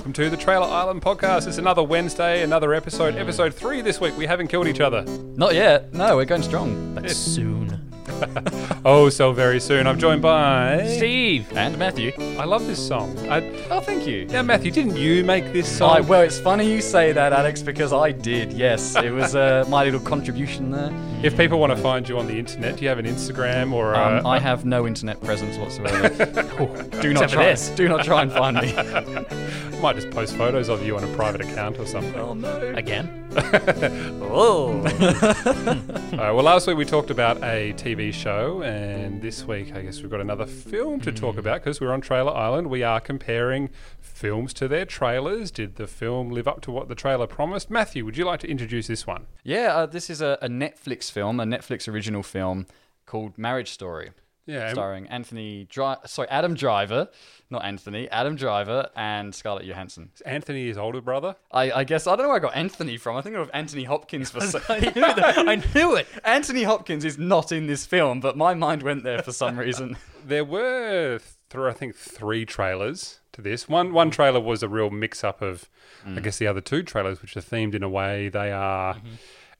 welcome to the Trailer Island podcast. It's another Wednesday, another episode, episode three this week. We haven't killed each other. Not yet. No, we're going strong. But soon. Oh, so very soon. I'm joined by Steve! And Matthew. I love this song. I, Oh, thank you. Now, Matthew, didn't you make this song? I, well, it's funny you say that, Alex, because I did. Yes, it was uh, my little contribution there. if people want to find you on the internet, do you have an Instagram or a, Um, I have no internet presence whatsoever. do not Except try. this. Do not try and find me. I might just post photos of you on a private account or something? oh no. Again? Oh. All right, well, last week we talked about a TV show, and this week I guess we've got another film to talk about because we're on Trailer Island. We are comparing films to their trailers. Did the film live up to what the trailer promised? Matthew, would you like to introduce this one? yeah, uh, this is a, a Netflix film, a Netflix original film called Marriage Story. Yeah, starring Anthony Dri- sorry Adam Driver, not Anthony, Adam Driver and Scarlett Johansson. Anthony, his older brother. I, I guess I don't know where I got Anthony from. I think of Anthony Hopkins for some. I knew that. I knew it. Anthony Hopkins is not in this film, but my mind went there for some reason. There were, th- I think, three trailers to this. One one trailer was a real mix-up of, I mm. guess, the other two trailers, which are themed in a way they are mm-hmm.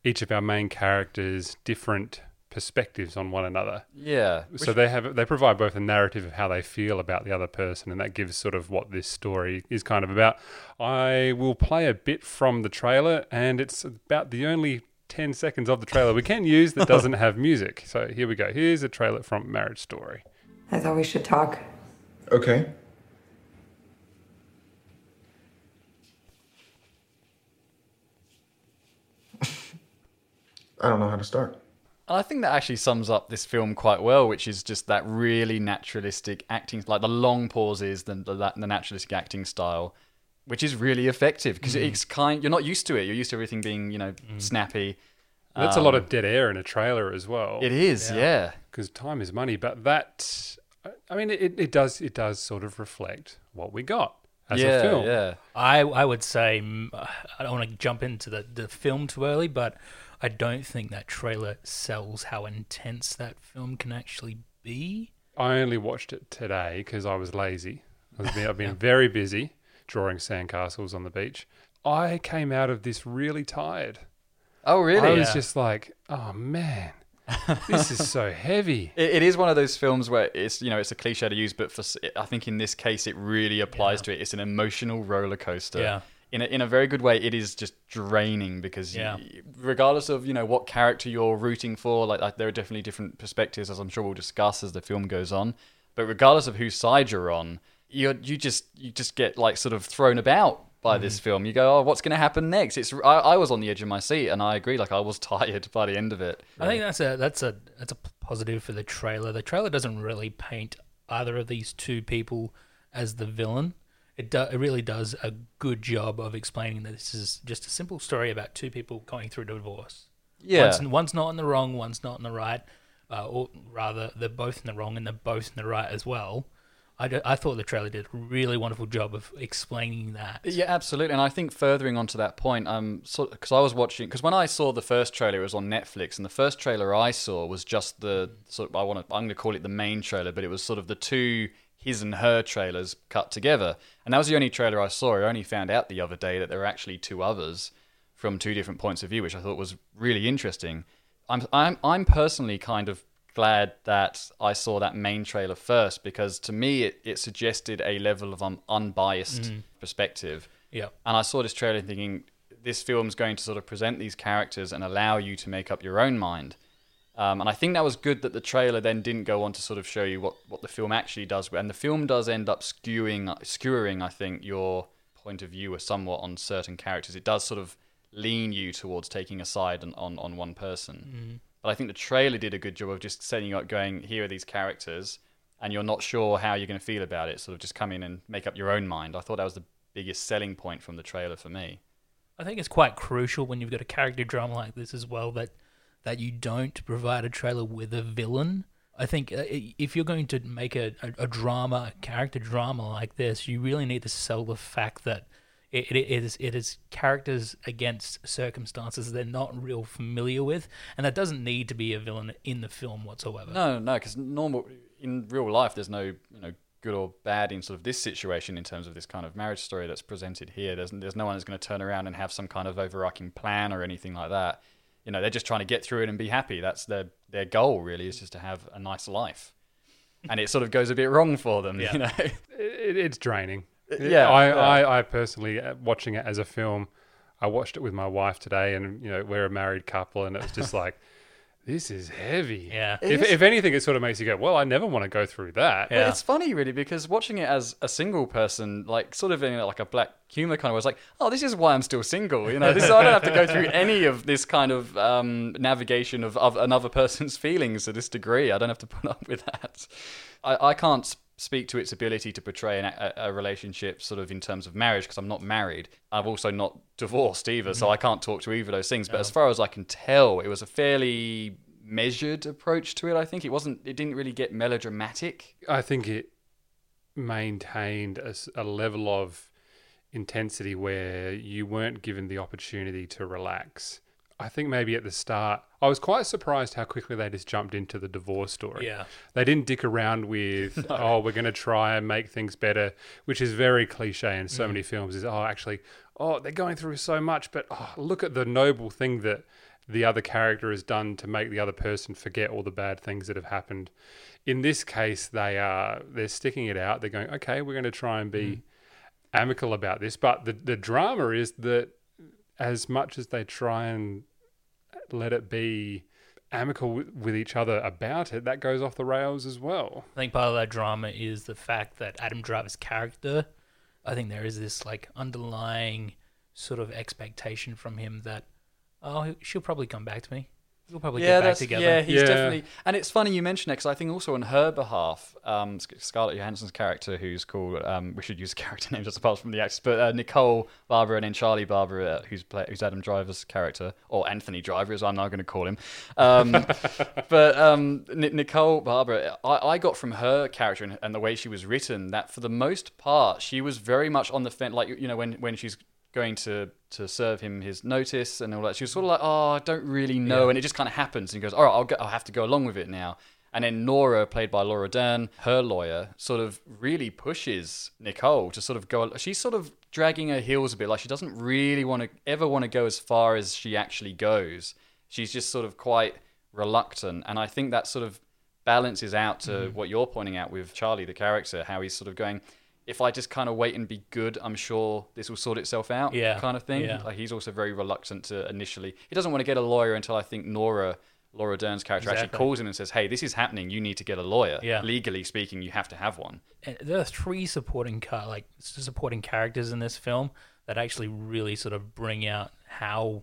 each of our main characters different perspectives on one another. Yeah. So they have they provide both a narrative of how they feel about the other person, and that gives sort of what this story is kind of about. I will play a bit from the trailer, and it's about the only ten seconds of the trailer we can use that doesn't have music. So here we go. Here's a trailer from Marriage Story. I thought we should talk. Okay. I don't know how to start. And I think that actually sums up this film quite well, which is just that really naturalistic acting, like the long pauses, the, the, the naturalistic acting style, which is really effective because mm. it's kind. You're not used to it. You're used to everything being, you know, mm. snappy. That's a lot of um, dead air in a trailer as well. It is, yeah. because time is money. But that, I mean, it, it does it does sort of reflect what we got as yeah, a film. yeah. I, I would say, mm, I don't want to jump into the, the film too early, but I don't think that trailer sells how intense that film can actually be. I only watched it today because I was lazy. I've been, I've been very busy drawing sandcastles on the beach. I came out of this really tired. Oh, really? I was Yeah. just like, oh man, this is so heavy. It, it is one of those films where it's you know it's a cliche to use, but for s- I think in this case it really applies to it. It's an emotional roller coaster. Yeah. In a, in a very good way, it is just draining because Yeah. y regardless of you know what character you're rooting for, like, like there are definitely different perspectives, as I'm sure we'll discuss as the film goes on. But regardless of whose side you're on, you you just you just get like sort of thrown about by this mm. film. You go, oh, what's going to happen next? It's I, I was on the edge of my seat, and I agree. Like I was tired by the end of it. I think that's a that's a that's a positive for the trailer. The trailer doesn't really paint either of these two people as the villain. It do, it really does a good job of explaining that this is just a simple story about two people going through a divorce. Yeah. One's, one's not in the wrong, one's not in the right, uh, or rather, they're both in the wrong and they're both in the right as well. I, do- I thought the trailer did a really wonderful job of explaining that. Yeah, absolutely. And I think furthering onto that point, um, because I was watching, because when I saw the first trailer, it was on Netflix, and the first trailer I saw was just the sort. Of, I want to, I'm going to call it the main trailer, but it was sort of the two his and her trailers cut together, and that was the only trailer I saw. I only found out the other day that there were actually two others from two different points of view, which I thought was really interesting. I'm, I'm, I'm personally kind of glad that I saw that main trailer first because to me it, it suggested a level of um, unbiased perspective. Yeah. And I saw this trailer thinking this film's going to sort of present these characters and allow you to make up your own mind. Um, and I think that was good that the trailer then didn't go on to sort of show you what, what the film actually does. And the film does end up skewing, skewering, I think, your point of view somewhat on certain characters. It does sort of lean you towards taking a side on, on, on one person. But I think the trailer did a good job of just setting you up, going, here are these characters, and you're not sure how you're going to feel about it. Sort of just come in and make up your own mind. I thought that was the biggest selling point from the trailer for me. I think it's quite crucial when you've got a character drama like this as well that that you don't provide a trailer with a villain. I think uh, if you're going to make a, a, a drama, a character drama like this, you really need to sell the fact that it, it is it is characters against circumstances they're not real familiar with, and that doesn't need to be a villain in the film whatsoever. No, no, because normal in real life, there's no you know good or bad in sort of this situation in terms of this kind of marriage story that's presented here. There's there's no one that's going to turn around and have some kind of overarching plan or anything like that. You know, they're just trying to get through it and be happy. That's their their goal really is just to have a nice life. And it sort of goes a bit wrong for them, Yeah. you know. It, it's draining. Yeah, I, yeah. I, I personally uh, watching it as a film. I watched it with my wife today, and you know we're a married couple, and it was just like, this is heavy. Yeah. It If, is- if anything, it sort of makes you go, well, I never want to go through that. Yeah. Well, it's funny, really, because watching it as a single person, like sort of in like a black humor kind of way, it's like, oh, this is why I'm still single. You know, this, I don't have to go through any of this kind of um, navigation of, of another person's feelings to this degree. I don't have to put up with that. I, I can't s- speak to its ability to portray an, a, a relationship sort of in terms of marriage because I'm not married. I've also not divorced either, so mm-hmm. I can't talk to either of those things. But as far as I can tell, it was a fairly measured approach to it. I think it wasn't. It didn't really get melodramatic. I think it maintained a level of intensity where you weren't given the opportunity to relax. I think maybe at the start, I was quite surprised how quickly they just jumped into the divorce story. Yeah. They didn't dick around with, oh, we're going to try and make things better, which is very cliche in so mm. many films. Is, oh, actually, oh, they're going through so much, but oh, look at the noble thing that the other character has done to make the other person forget all the bad things that have happened. In this case, they are they're sticking it out. They're going, okay, we're going to try and be mm. amicable about this. But the the drama is that as much as they try and let it be amicable with, each other about it, that goes off the rails as well. I think part of that drama is the fact that Adam Driver's character, I think there is this like underlying sort of expectation from him that, oh, she'll probably come back to me. We'll probably yeah, get back that's together. yeah. He's Yeah. definitely, and it's funny you mention it because I think also on her behalf, um, Scarlett Johansson's character, who's called, um, we should use character names just apart from the actors, but uh, Nicole Barber and then Charlie Barber, who's play, who's Adam Driver's character, or Anthony Driver, as I'm now going to call him. Um, but um, N- Nicole Barber, I, I got from her character and, and the way she was written that for the most part she was very much on the fence, like you know when when she's going to to serve him his notice and all that. She was sort of like, "Oh, I don't really know," and it just kind of happens. And he goes, "All right, I'll go, I'll have to go along with it now." And then Nora, played by Laura Dern, her lawyer, sort of really pushes Nicole to sort of go. She's sort of dragging her heels a bit, like she doesn't really want to ever want to go as far as she actually goes. She's just sort of quite reluctant, and I think that sort of balances out to Mm-hmm. what you're pointing out with Charlie, the character, how he's sort of going. If I just kind of wait and be good, I'm sure this will sort itself out. Yeah, kind of thing. yeah. Like he's also very reluctant to initially. He doesn't want to get a lawyer until I think Nora, Laura Dern's character, actually calls him and says, "Hey, this is happening. You need to get a lawyer. Yeah. Legally speaking, you have to have one." And there are three supporting car like supporting characters in this film that actually really sort of bring out how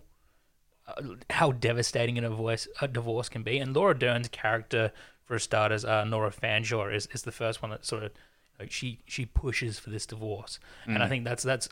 uh, how devastating a divorce a divorce can be. And Laura Dern's character, for starters, uh, Nora Fanshawe, is, is the first one that sort of like she she pushes for this divorce, and I mm. think that's that's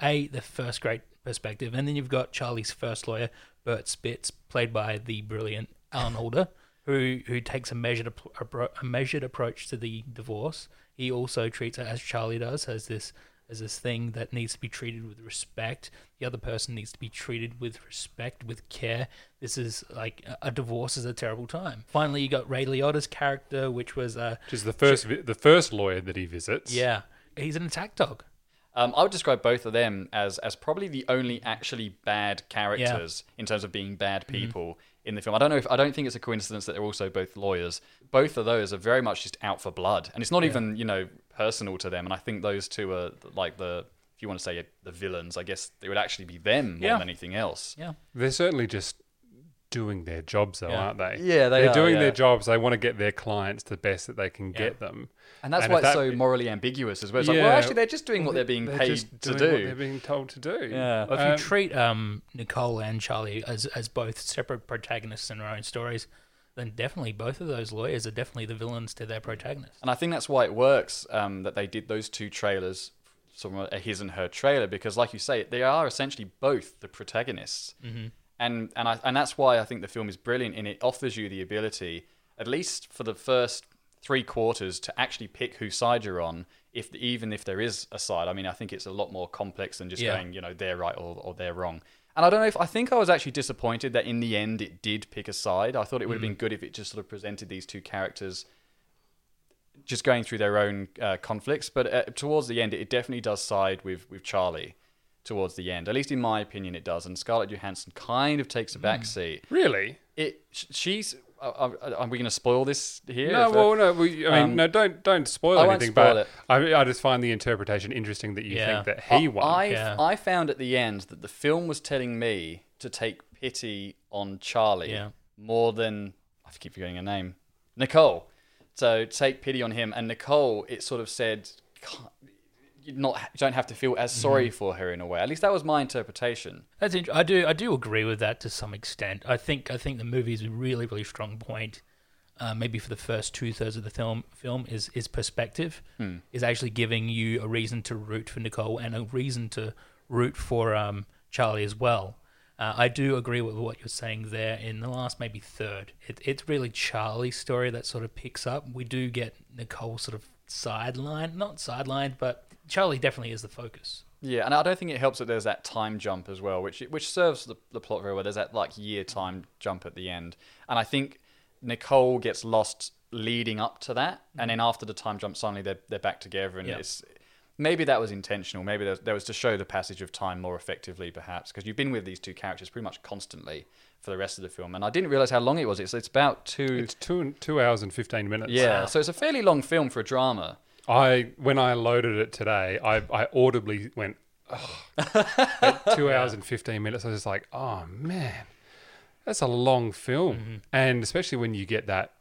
a the first great perspective, and then you've got Charlie's first lawyer, Bert Spitz, played by the brilliant Alan Alda, who who takes a measured a measured approach to the divorce. He also treats it as Charlie does, as this as this thing that needs to be treated with respect. The other person needs to be treated with respect, with care. This is like a- a divorce is a terrible time. Finally, you got Ray Liotta's character, which was uh Which is the first vi- the first lawyer that he visits. yeah, he's an attack dog. Um, I would describe both of them as as probably the only actually bad characters in terms of being bad people in the film. I don't know if I don't think it's a coincidence that they're also both lawyers. Both of those are very much just out for blood, and it's not even you know personal to them. And I think those two are like the if you want to say the villains, I guess it would actually be them more Yeah. than anything else. Yeah. They're certainly just doing their jobs, though, Yeah. aren't they? Yeah, they are are, doing yeah. their jobs. They want to get their clients the best that they can get them. And that's And why it's that- so morally ambiguous as well. It's like, well, actually, they're just doing what they're being They're paid just to doing what do. they're being told to do. Yeah. Well, if you Um, treat um, Nicole and Charlie as as both separate protagonists in their own stories, then definitely both of those lawyers are definitely the villains to their protagonists. And I think that's why it works um, that they did those two trailers, of a his and her trailer, because like you say, they are essentially both the protagonists. Mm-hmm. And and I, and that's why I think the film is brilliant, in it offers you the ability, at least for the first three quarters, to actually pick whose side you're on. If even if there is a side, I mean, I think it's a lot more complex than just Yeah. going, you know, they're right or, or they're wrong. And I don't know if I think I was actually disappointed that in the end it did pick a side. I thought it would have been good if it just sort of presented these two characters just going through their own uh, conflicts. But uh, towards the end, it definitely does side with with Charlie. Towards the end, at least in my opinion, it does. And Scarlett Johansson kind of takes a back seat. Really? It she's. Uh, are we going to spoil this here? No, If, well, no. We, I mean, um, no. Don't don't spoil I won't anything. spoil but it. I, I just find the interpretation interesting that you Yeah. think that he won. I, Yeah. I found at the end that the film was telling me to take pity on Charlie Yeah. more than I keep forgetting her name, Nicole. So take pity on him, and Nicole, it sort of said, "Can't- you not you don't have to feel as sorry Mm-hmm. for her in a way. At least that was my interpretation. That's int- I do I do agree with that to some extent. I think I think the movie's a really really strong point. Uh, maybe for the first two thirds of the film, film is is perspective, Hmm. is actually giving you a reason to root for Nicole and a reason to root for um, Charlie as well. Uh, I do agree with what you're saying there. In the last maybe third, it, it's really Charlie's story that sort of picks up. We do get Nicole sort of sidelined, not sidelined, but Charlie definitely is the focus. Yeah, and I don't think it helps that there's that time jump as well, which which serves the, the plot very well. There's that like year time jump at the end, and I think Nicole gets lost leading up to that, and mm-hmm. then after the time jump, suddenly they're they're back together, and Yeah. it's maybe that was intentional. Maybe there, there was to show the passage of time more effectively, perhaps, because you've been with these two characters pretty much constantly for the rest of the film, and I didn't realize how long it was. It's it's about two. it's two two hours and fifteen minutes. yeah, Wow. so it's a fairly long film for a drama. I when I loaded it today, I, I audibly went two hours and fifteen minutes. I was just like, oh man, that's a long film, Mm-hmm. and especially when you get that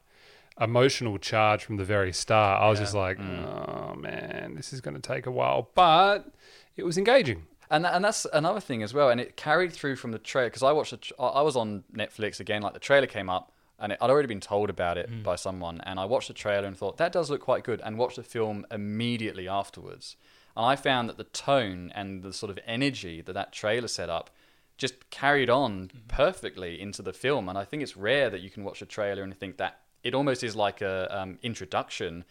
emotional charge from the very start. I was Yeah. just like, Mm. oh man, this is going to take a while, but it was engaging. And and that's another thing as well. And it carried through from the trailer because I watched. The tr- I was on Netflix again. Like the trailer came up, and it, I'd already been told about it by someone. And I watched the trailer and thought that does look quite good. And watched the film immediately afterwards. And I found that the tone and the sort of energy that that trailer set up just carried on perfectly into the film. And I think it's rare that you can watch a trailer and think that it almost is like a um, introduction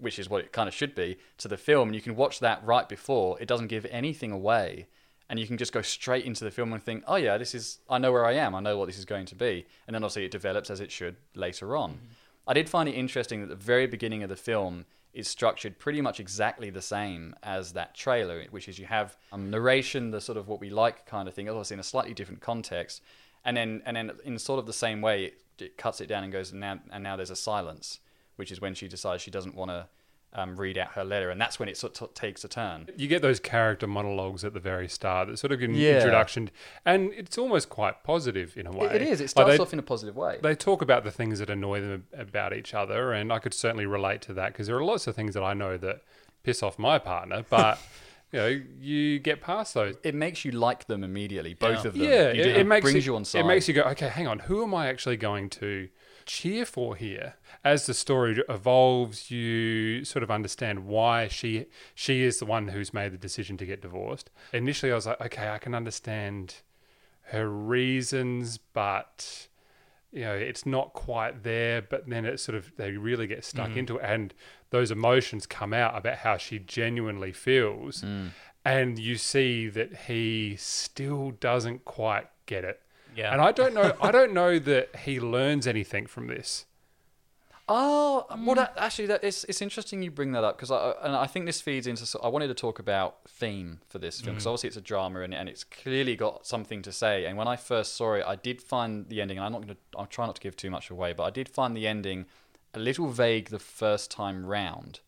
which is what it kind of should be, to the film. And you can watch that right before. It doesn't give anything away. And you can just go straight into the film and think, oh, yeah, this is, I know where I am. I know what this is going to be. And then obviously it develops as it should later on. I did find it interesting that the very beginning of the film is structured pretty much exactly the same as that trailer, which is you have um, narration, the sort of what we like kind of thing, obviously in a slightly different context. And then, and then in sort of the same way, it, it cuts it down and goes, and now, and now there's a silence which is when she decides she doesn't want to um, read out her letter, and that's when it sort of takes a turn. You get those character monologues at the very start that sort of give an Yeah. introduction, and it's almost quite positive in a way. It is. It Like, starts they- off in a positive way. they talk about the things that annoy them about each other, and I could certainly relate to that because there are lots of things that I know that piss off my partner, but you know, you get past those. It makes you like them immediately, both Yeah. of them. Yeah, it, it makes brings you, you on side. It makes you go, okay, hang on, who am I actually going to cheer for here? As the story evolves, you sort of understand why she she is the one who's made the decision to get divorced. Initially, I was like, okay, I can understand her reasons, but you know, it's not quite there. But then it sort of they really get stuck mm. into it, and those emotions come out about how she genuinely feels, hmm. and you see that he still doesn't quite get it. Yeah. And I don't know. I don't know that he learns anything from this. Oh, mm. well, that, actually, that it's it's interesting you bring that up because I and I think this feeds into. I wanted to talk about theme for this film because mm. obviously it's a drama and, and it's clearly got something to say. And when I first saw it, I did find the ending. And I'm not going to. I'll try not to give too much away, but I did find the ending a little vague the first time round,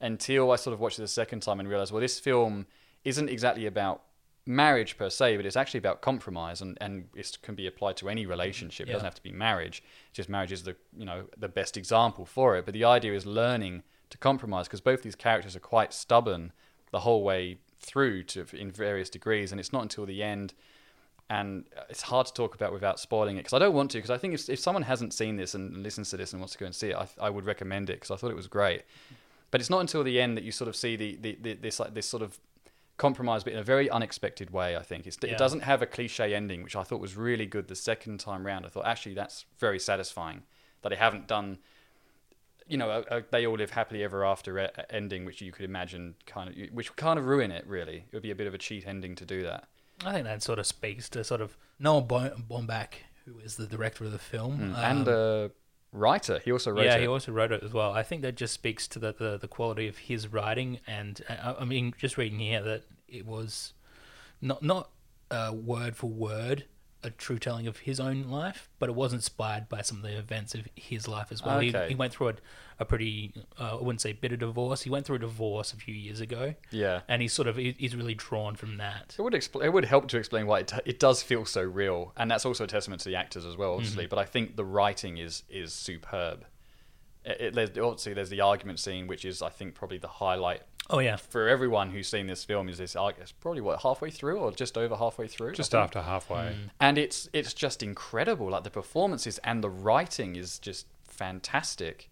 until I sort of watched it the second time and realized, well, this film isn't exactly about marriage per se, but it's actually about compromise, and and it can be applied to any relationship. It Yeah. doesn't have to be marriage. Just marriage is the you know the best example for it. But the idea is learning to compromise because both these characters are quite stubborn the whole way through to in various degrees, and it's not until the end. And it's hard to talk about without spoiling it because I don't want to. Because I think if, if someone hasn't seen this and listens to this and wants to go and see it, I, I would recommend it because I thought it was great. But it's not until the end that you sort of see the, the, the this like this sort of compromise, but in a very unexpected way. I think it's, Yeah. it doesn't have a cliche ending, which I thought was really good the second time round. I thought actually that's very satisfying that they haven't done. You know, a, a they all live happily ever after ending, which you could imagine kind of, which would kind of ruin it. Really, it would be a bit of a cheat ending to do that. I think that sort of speaks to sort of Noah Bo- Baumbach, who is the director of the film, and um, uh, writer. He also wrote yeah, it. he also wrote it as well. I think that just speaks to the, the, the quality of his writing, and uh, I mean, just reading here that it was not not uh, word for word a true telling of his own life, but it was inspired by some of the events of his life as well. Okay. He, he went through a, a pretty, uh, I wouldn't say bitter divorce. He went through a divorce a few years ago, yeah. and he's sort of he- he's really drawn from that. It would expl- it would help to explain why it, it does feel so real, and that's also a testament to the actors as well, obviously. Mm-hmm. But I think the writing is is superb. It, it, there's, obviously, there's the argument scene, which is I think probably the highlight Oh yeah, for everyone who's seen this film. Is this it's probably what halfway through or just over halfway through? Just after halfway. and it's it's just incredible. Like the performances and the writing is just fantastic.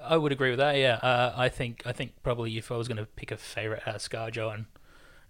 I would agree with that. Yeah, uh, I think I think probably if I was going to pick a favorite out of ScarJo and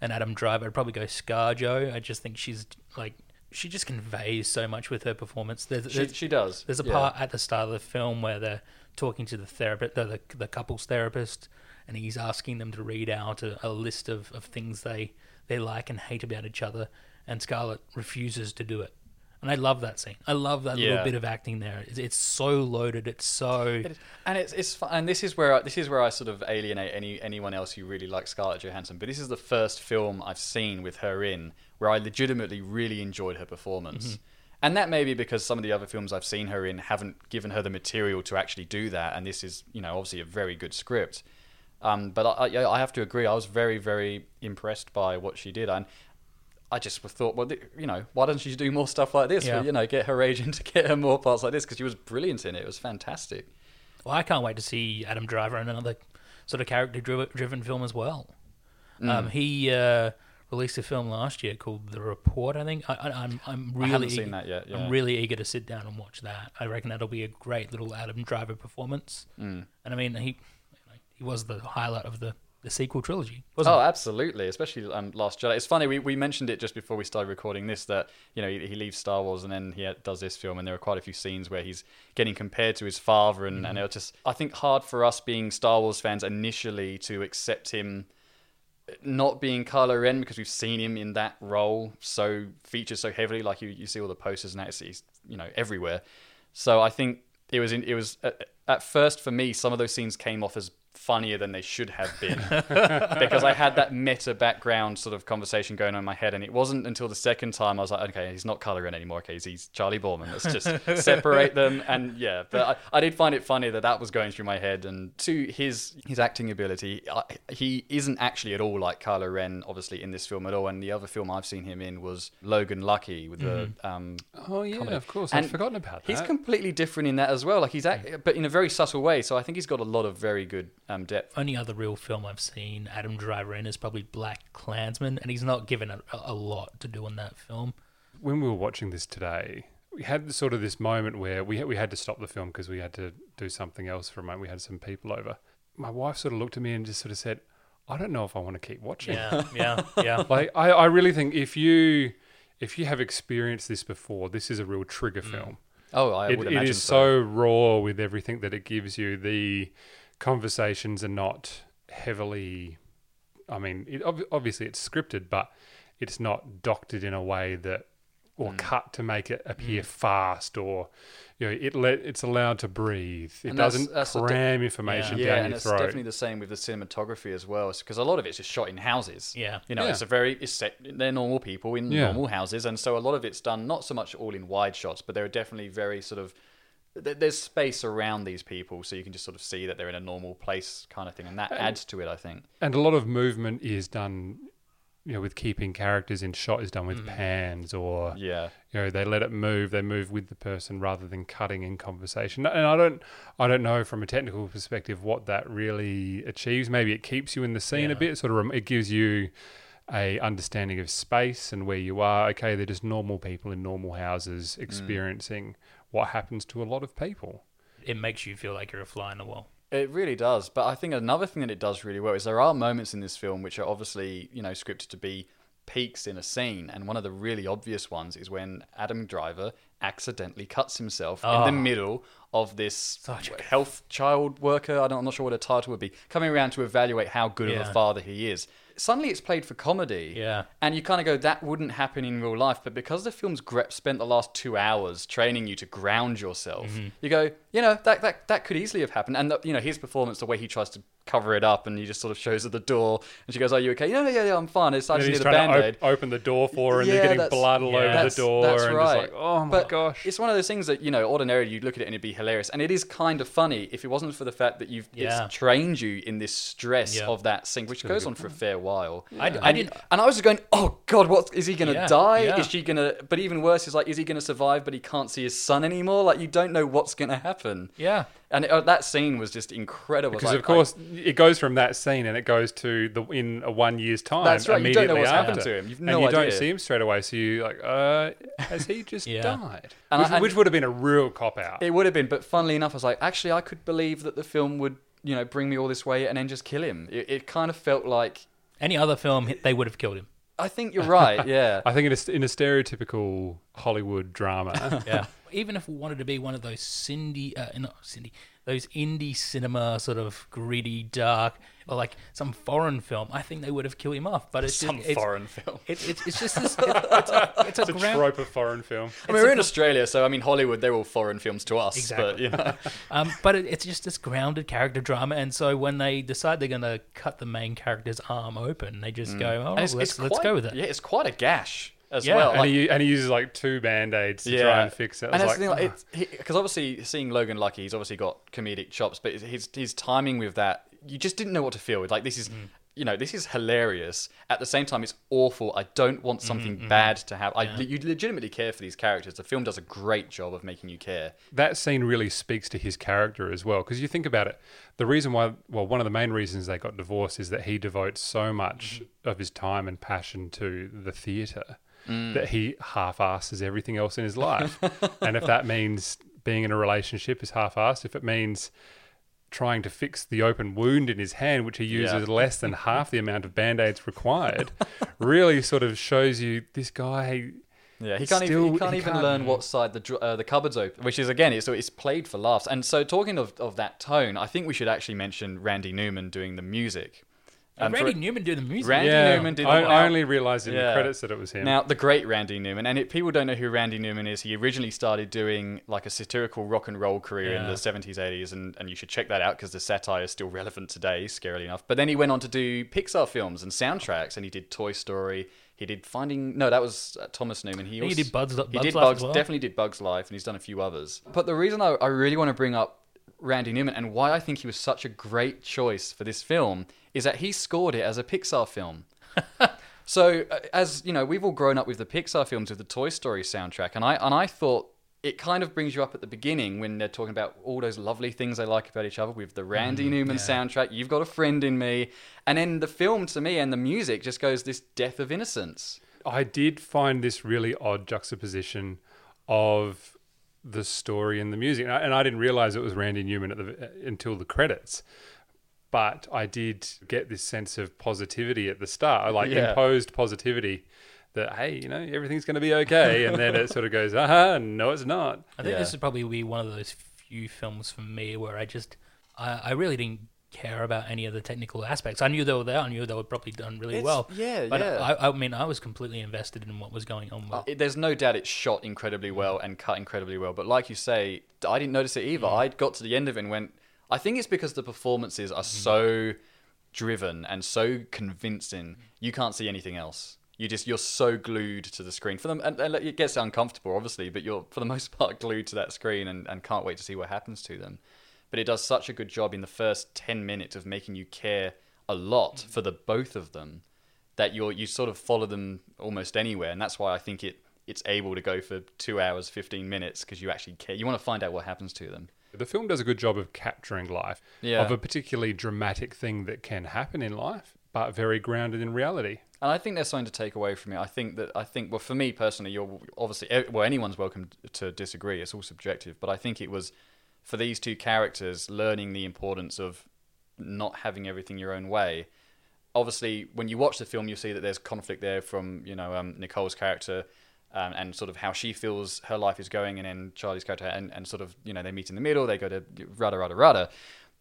and Adam Driver, I'd probably go ScarJo. I just think she's like she just conveys so much with her performance. There's She, there's, she does. there's a yeah. part at the start of the film where they're talking to the therapist, the, the, the couple's therapist, and he's asking them to read out a, a list of, of things they they like and hate about each other, and Scarlett refuses to do it. And I love that scene. I love that Yeah. little bit of acting there. It's, it's so loaded. It's so It is- and it's it's fun. and this is where I, this is where I sort of alienate any anyone else who really likes Scarlett Johansson. But this is the first film I've seen with her in where I legitimately really enjoyed her performance. Mm-hmm. And that may be because some of the other films I've seen her in haven't given her the material to actually do that. And this is, you know, obviously a very good script. Um, but I, I, have to agree, I was very, very impressed by what she did. And I just thought, well, you know, why doesn't she do more stuff like this? Yeah. You know, get her agent to get her more parts like this because she was brilliant in it. It was fantastic. Well, I can't wait to see Adam Driver in another sort of character driven film as well. Mm. Um, he uh, released a film last year called The Report. I think I, I, I'm I'm really haven't seen that yet, yeah. I'm really eager to sit down and watch that. I reckon that'll be a great little Adam Driver performance. Mm. And I mean, he he was the highlight of the, the sequel trilogy, wasn't Oh, he? absolutely, especially um, Last Jedi. It's funny we, we mentioned it just before we started recording this that you know he, he leaves Star Wars and then he had- does this film, and there are quite a few scenes where he's getting compared to his father, and, and it was just I think hard for us being Star Wars fans initially to accept him not being Kylo Ren because we've seen him in that role so featured so heavily. Like you, you see all the posters and that he's you know everywhere. So I think it was in, it was at, at first for me some of those scenes came off as funnier than they should have been because I had that meta background sort of conversation going on in my head, and it wasn't until the second time I was like, okay, he's not Kylo Ren anymore. Okay, he's Charlie Borman. Let's just separate them. And yeah, but I, I did find it funny that that was going through my head. And to his his acting ability, I, he isn't actually at all like Kylo Ren, obviously in this film at all. And the other film I've seen him in was Logan Lucky with the um, Oh yeah, comedy. of course. And I'd forgotten about that. He's completely different in that as well. Like he's act, but in a very subtle way. So I think he's got a lot of very good um, depth. Only other real film I've seen Adam Driver in is probably BlacKkKlansman, and he's not given a, a lot to do in that film. when we were watching this today, we had sort of this moment where we we had to stop the film because we had to do something else for a moment. We had some people over. My wife sort of looked at me and just sort of said, "I don't know if I want to keep watching." Yeah, yeah, yeah. Like I, I really think if you if you have experienced this before, this is a real trigger film. Oh, I It, would it imagine is so raw with everything that it gives you. The conversations are not heavily. I mean, it, obviously it's scripted, but it's not doctored in a way that or mm. cut to make it appear mm. fast or you know it let it's allowed to breathe. It And doesn't that's the di- cram information yeah, down and your it's throat. definitely the same with the cinematography as well, because a lot of it's just shot in houses. Yeah. you know, Yeah. it's a very it's set. They're normal people in Yeah. normal houses, and so a lot of it's done not so much all in wide shots, but there are definitely very sort of th- there's space around these people, so you can just sort of see that they're in a normal place, kind of thing, and that adds to it, I think. and a lot of movement is done you know with keeping characters in shot is done with Mm-hmm. pans or Yeah, you know they let it move they move with the person rather than cutting in conversation and i don't i don't know from a technical perspective what that really achieves maybe it keeps you in the scene a bit sort of it gives you a understanding of space and where you are okay they're just normal people in normal houses Mm. Experiencing what happens to a lot of people It makes you feel like you're a fly in the wall. It really does. But I think another thing that it does really well is there are moments in this film which are obviously, you know, scripted to be peaks in a scene. And one of the really obvious ones is when Adam Driver accidentally cuts himself in Oh. the ah. middle of this Such a health child worker. I don't, I'm not sure what a title would be, coming around to evaluate how good of a father he is. Suddenly it's played for comedy. Yeah. And you kind of go, that wouldn't happen in real life. But because the film's gre- spent the last two hours training you to ground yourself, Mm-hmm. you go, you know, that, that, that could easily have happened. And, the, you know, his performance, the way he tries to cover it up and he just sort of shows her the door and she goes, Are you okay? Yeah, yeah, yeah, I'm fine. It's, I And just he's trying band to aid. op- open the door for her, and Yeah, they're getting blood all yeah. over the door, that's and right. just like, oh my But gosh. It's one of those things that, you know, ordinarily you'd look at it and it'd be hilarious. And it is kind of funny if it wasn't for the fact that you've Yeah. it's trained you in this stress of that scene, which goes on for a fair while. I, and, I did. and I was just going, oh God, what is he going to Yeah, die? yeah. Is she going to? But even worse is like, is he going to survive? But he can't see his son anymore. Like you don't know what's going to happen. Yeah. And it, uh, that scene was just incredible. because Like, of course it goes from that scene and it goes to the in a one year's time. That's right, you don't know immediately what's after. happened to him. You've and no you idea. don't see him straight away. So you like, uh, has he just Yeah. died? And which, I- and- which would have been a real cop out. It would have been, but funnily enough, I was like, actually, I could believe that the film would, you know, bring me all this way and then just kill him. It, it kind of felt like, Any other film, they would have killed him. I think you're right, yeah. I think in a, in a stereotypical Hollywood drama, Yeah. Even if we wanted to be one of those Cindy, uh, not Cindy, those indie cinema sort of gritty, dark, or like some foreign film, I think they would have killed him off. But it's Some just, it's, foreign film. It's, it's, it's just this. It, it's a, it's a, it's a ground, trope of foreign film. I mean, we're in Australia, so I mean, Hollywood, they're all foreign films to us. Exactly. But, you know, Um, but it, it's just this grounded character drama, and so when they decide they're going to cut the main character's arm open, they just go, "Oh, Mm. It's, let's it's let's quite- go with it." Yeah, it's quite a gash as Yeah, well. and Like- he and he uses like two band aids to try and fix it. I And was that's the like, thing, like, because ah. obviously seeing Logan Lucky, he's obviously got comedic chops, but his his timing with that, you just didn't know what to feel with. Like this is, mm. you know, this is hilarious. At the same time, it's awful. I don't want mm-hmm, something mm-hmm. bad to happen. I, you legitimately care for these characters. The film does a great job of making you care. that scene really speaks to his character as well. Because you think about it, the reason why, well, one of the main reasons they got divorced is that he devotes so much mm-hmm. of his time and passion to the theatre that he half-asses everything else in his life. and if that means being in a relationship is half-assed, if it means trying to fix the open wound in his hand, which he uses Yeah. less than half the amount of band-aids required, really sort of shows you this guy. Yeah, he can't Still- even he can't he even can't- learn what side the uh, the cupboard's open, which is again, it's so it's played for laughs. And so, talking of, of that tone, I think we should actually mention Randy Newman doing the music. And Um, for- Randy Newman do the music. Randy yeah, Newman did I, the- I only realised in Yeah. the credits that it was him. Now, the great Randy Newman, and if people don't know who Randy Newman is, he originally started doing like a satirical rock and roll career in the 70s, 80s, and, and you should check that out because the satire is still relevant today, scarily enough. But then he went on to do Pixar films and soundtracks, and he did Toy Story. He did Finding. No, that was uh, Thomas Newman. He, think he also, did Bugs- He Bugs did Life as Bugs. well. Definitely did Bugs Life, and he's done a few others. But the reason I, I really want to bring up Randy Newman and why I think he was such a great choice for this film is that he scored it as a Pixar film. So, uh, as you know, we've all grown up with the Pixar films with the Toy Story soundtrack, and I and I thought it kind of brings you up at the beginning when they're talking about all those lovely things they like about each other with the Randy Newman soundtrack. You've got a friend in me, and then the film to me and the music just goes this death of innocence. I did find this really odd juxtaposition of the story and the music, and I, and I didn't realize it was Randy Newman at the, until the credits. But I did get this sense of positivity at the start, like Yeah. imposed positivity that hey, you know, everything's going to be okay, and then it sort of goes, aha, no, it's not. I think Yeah. this would probably be one of those few films for me where I just, I, I really didn't care about any of the technical aspects. I knew they were there. I knew they were probably done really It's- well. yeah, but yeah. I, I mean, I was completely invested in what was going on. With Uh, there's no doubt it's shot incredibly well and cut incredibly well. But like you say, I didn't notice it either. I got to the end of it and went, I think it's because the performances are mm. so driven and so convincing. You can't see anything else. You just you're so glued to the screen for them, and, and it gets uncomfortable, obviously. But you're for the most part glued to that screen and, and can't wait to see what happens to them. But it does such a good job in the first ten minutes of making you care a lot mm. for the both of them that you're you sort of follow them almost anywhere, and that's why I think it it's able to go for two hours fifteen minutes because you actually care. You want to find out what happens to them. The film does a good job of capturing life, Yeah. of a particularly dramatic thing that can happen in life, but very grounded in reality. And I think there's something to take away from it. I think that I think well for me personally, you're obviously well anyone's welcome to disagree. It's all subjective, but I think it was for these two characters learning the importance of not having everything your own way. Obviously, when you watch the film, you see that there's conflict there from you know um, Nicole's character um, and sort of how she feels her life is going, and then Charlie's character, and, and sort of you know they meet in the middle, they go to rudder rudder rudder.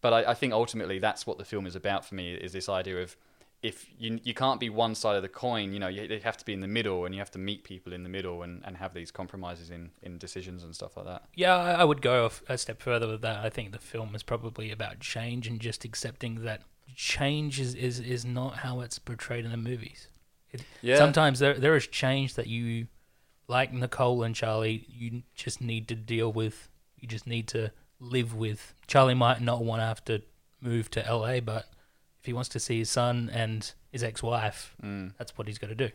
But I, I think ultimately that's what the film is about for me is this idea of if you you can't be one side of the coin, you know, you, you have to be in the middle, and you have to meet people in the middle, and, and have these compromises in, in decisions and stuff like that. Yeah, I I would go a- a step further with that. I think the film is probably about change and just accepting that change is, is, is not how it's portrayed in the movies. It, Yeah. Sometimes there there is change that you, like Nicole and Charlie, you just need to deal with. You just need to live with. Charlie might not want to have to move to LA, but if he wants to see his son and his ex-wife, Mm. that's what he's got to do.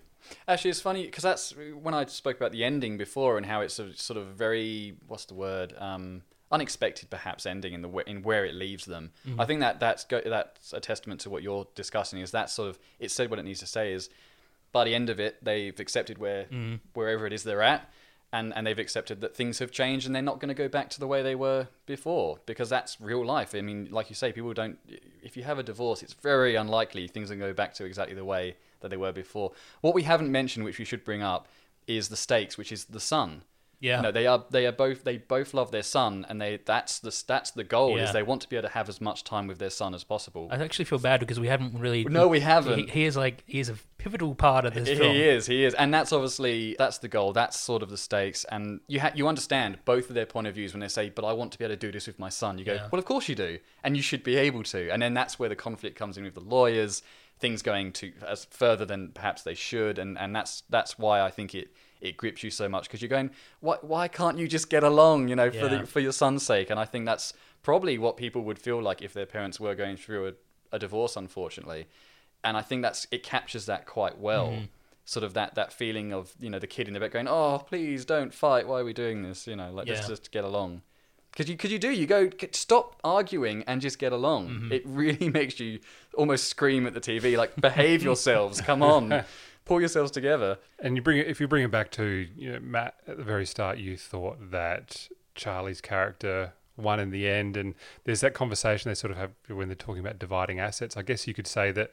Actually, it's funny because that's when I spoke about the ending before and how it's a sort of very what's the word um, unexpected, perhaps ending in the in where it leaves them. I think that that's go- that's a testament to what you're discussing. Is that sort of it said what it needs to say is by the end of it they've accepted where mm. wherever it is they're at. And, and they've accepted that things have changed and they're not going to go back to the way they were before because that's real life. I mean, like you say, people don't. If you have a divorce, it's very unlikely things are going to go back to exactly the way that they were before. What we haven't mentioned, which we should bring up, is the stakes, which is the son. Yeah. Know, they are they are both they both love their son, and they that's the that's the goal Yeah. is they want to be able to have as much time with their son as possible. I actually feel bad because we haven't really. No, we haven't. He, he is like he is a pivotal part of this He film. is, he is, and that's obviously that's the goal. That's sort of the stakes, and you ha- you understand both of their point of views when they say, "But I want to be able to do this with my son." You go, Yeah. "Well, of course you do, and you should be able to." And then that's where the conflict comes in with the lawyers, things going to as further than perhaps they should, and and that's that's why I think it it grips you so much because you're going, "Why why can't you just get along?" You know, for Yeah. the for your son's sake. And I think that's probably what people would feel like if their parents were going through a, a divorce, unfortunately and I think that's it captures that quite well. Mm-hmm. Sort of that that feeling of you know the kid in the back going, "Oh, please don't fight. Why are we doing this? You know, let, let's just get along." Because you, cause you do, you go, stop arguing and just get along. Mm-hmm. It really makes you almost scream at the TV, like, behave yourselves, come on, pull yourselves together. And you bring it if you bring it back to you know, Matt at the very start, you thought that Charlie's character won in the end, and there's that conversation they sort of have when they're talking about dividing assets. I guess you could say that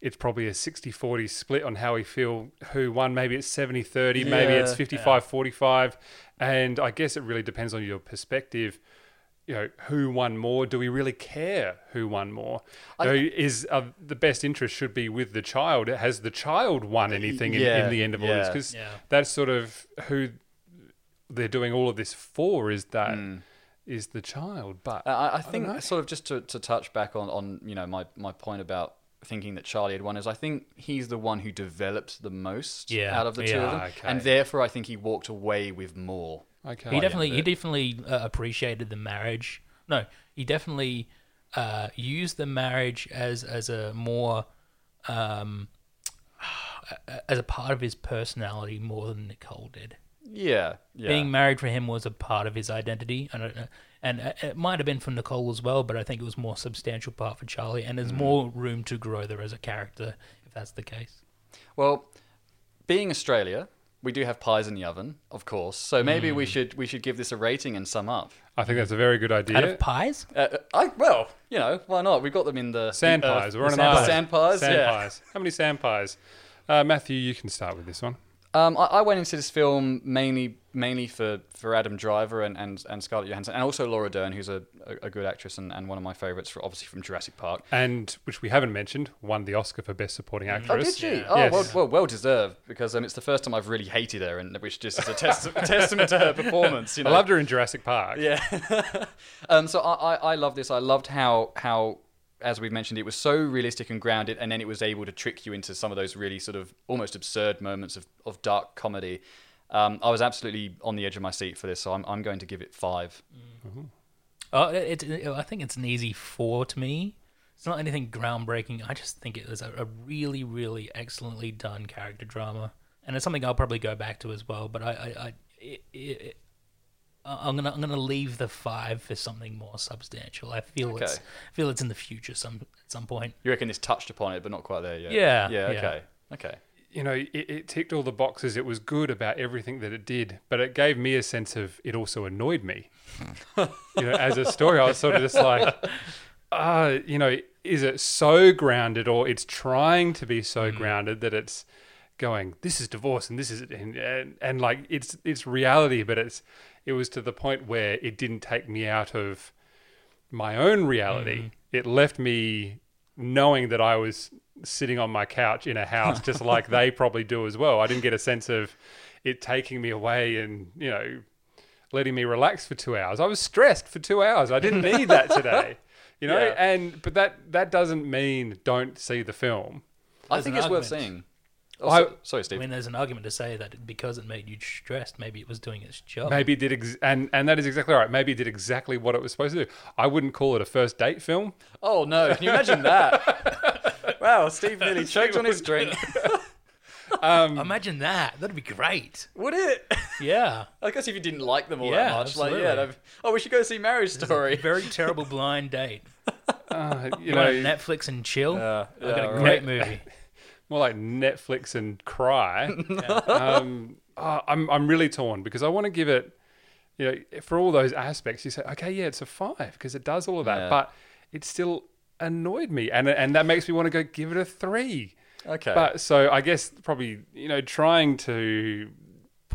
it's probably a 60-40 split on how we feel who won. Maybe it's 70-30, maybe it's Yeah. 55-45, and I guess it really depends on your perspective. You know, who won more? Do we really care who won more? You know, is uh, the best interest should be with the child? Has the child won anything in, Yeah, in the end of all this? Because Yeah. that's sort of who they're doing all of this for. Is that is the child? But I, I think know. sort of just to, to touch back on, on you know my, my point about thinking that Charlie had won is I think he's the one who developed the most Yeah, out of the two of them, Okay. and therefore I think he walked away with more. Okay, He definitely, he definitely uh, appreciated the marriage. No, he definitely uh, used the marriage as as a more um, as a part of his personality more than Nicole did. Yeah, yeah. Being married for him was a part of his identity, and uh, and uh, it might have been for Nicole as well, but I think it was more substantial part for Charlie, and Mm. there's more room to grow there as a character if that's the case. Well, being Australia, we do have pies in the oven, of course. So maybe Hmm. we should we should give this a rating and sum up. I think that's a very good idea. Out of pies, Uh, I well, you know, why not? We've got them in the Sand the, uh, pies. We're on the an sand, island. Sand pies. Sand yeah. pies. How many sand pies? Uh, Matthew, you can start with this one. Um, I, I went into this film mainly mainly for, for Adam Driver and, and, and Scarlett Johansson, and also Laura Dern, who's a, a, a good actress and, and one of my favourites, for, obviously from Jurassic Park. And which we haven't mentioned, won the Oscar for Best Supporting Actress. Oh, did she? Yeah. Oh, Yes. well, well, well deserved because um, it's the first time I've really hated her, and which just is a, test- a testament to her performance. You know? I loved her in Jurassic Park. Yeah. um, so I, I, I love this. I loved how how as we've mentioned, it was so realistic and grounded, and then it was able to trick you into some of those really sort of almost absurd moments of, of dark comedy. Um, I was absolutely on the edge of my seat for this, so I'm, I'm going to give it five. Oh, it, it, I think it's an easy four to me. It's not anything groundbreaking. I just think it was a, a really, really excellently done character drama, and it's something I'll probably go back to as well. But I, I, I it, I'm gonna, I'm gonna leave the five for something more substantial. I feel it's, I feel it's in the future some at some point. You reckon this touched upon it, but not quite there yet? Yeah, Yeah. yeah. Okay. Okay. you know, it, it ticked all the boxes. It was good about everything that it did, but it gave me a sense of it also annoyed me. you know, as a story, I was sort of just like, uh, you know, is it so grounded or it's trying to be so grounded that it's going, this is divorce and this is, and, and, and like it's, it's reality, but it's, it was to the point where it didn't take me out of my own reality. Mm. It left me knowing that I was sitting on my couch in a house just like they probably do as well. I didn't get a sense of it taking me away and, you know, letting me relax for two hours. I was stressed for two hours. I didn't need that today. You know, Yeah. and but that that doesn't mean don't see the film. I There's think an it's worth seeing. Oh, I- so- sorry, I mean, there's an argument to say that because it made you stressed, maybe it was doing its job. Maybe it did, ex- and and that is exactly right. Maybe it did exactly what it was supposed to do. I wouldn't call it a first date film. oh no! Can you imagine that? wow, Steve nearly choked on his drink. Imagine that. That'd be great. Would it? Yeah. I guess if you didn't like them all Yeah, that much, like yeah, that'd- oh, we should go see Marriage Story. Very terrible blind date. Uh, you know, Netflix and chill? Yeah, I've got a great movie. More like Netflix and cry. um, oh, I'm I'm really torn because I want to give it, you know, for all those aspects. You say, okay, yeah, it's a five because it does all of that, Yeah. but it still annoyed me, and and that makes me want to go give it a three. Okay. But so I guess probably you know trying to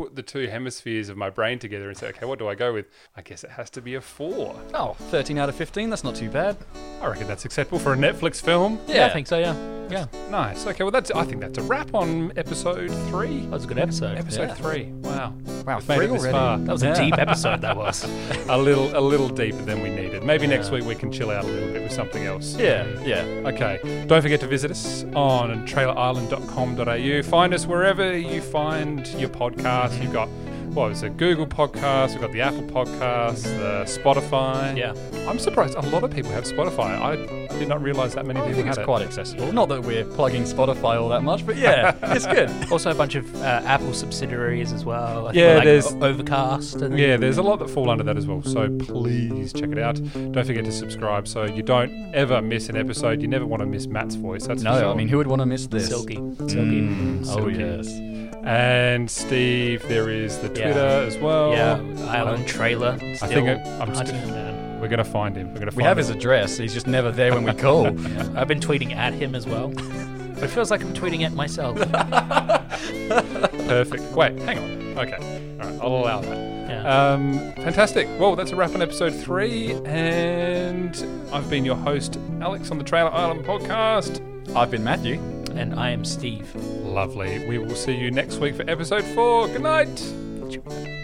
put the two hemispheres of my brain together and say, okay, what do I go with? I guess it has to be a four. oh, 13 out of 15. That's not too bad. I reckon that's acceptable for a Netflix film. Yeah. I think so, yeah. Yeah. Nice. Okay, well that's I think that's a wrap on episode three. That was a good episode. Episode Yeah. three. Wow. Wow, We've made three it this already. far. That was a Yeah. deep episode, that was. A little a little deeper than we needed. Maybe next week we can chill out a little bit with something else. Yeah, yeah. Okay. Don't forget to visit us on trailerisland.com.au. Find us wherever you find your podcast. You've got what was it? Google Podcasts. We've got the Apple Podcasts, the Spotify. Yeah. I'm surprised a lot of people have Spotify. I did not realize that many I people think had it's it. quite accessible. Not that we're plugging Spotify all that much, but yeah, it's good. Also, a bunch of uh, Apple subsidiaries as well. I Yeah, like there's- Overcast. I think. Yeah, there's a lot that fall under that as well. So please check it out. Don't forget to subscribe so you don't ever miss an episode. You never want to miss Matt's voice. That's No, sure. I mean, who would want to miss this? Silky. Silky. Mm, oh, Silky. yes. And Steve, there is the Yeah. Twitter as well. Yeah, Island trailer. I think it- I'm hunting st- him down. We're gonna find him. We're gonna find We have him. his address. He's just never there when we call. I've been tweeting at him as well. But it feels like I'm tweeting at myself. Perfect. Wait, hang on. Okay. All right, I'll allow that. Yeah. Um, fantastic. Well, that's a wrap on episode three, and I've been your host, Alex, on the Trailer Island podcast. I've been Matthew. and I am Steve. Lovely. We will see you next week for episode four. Good night management.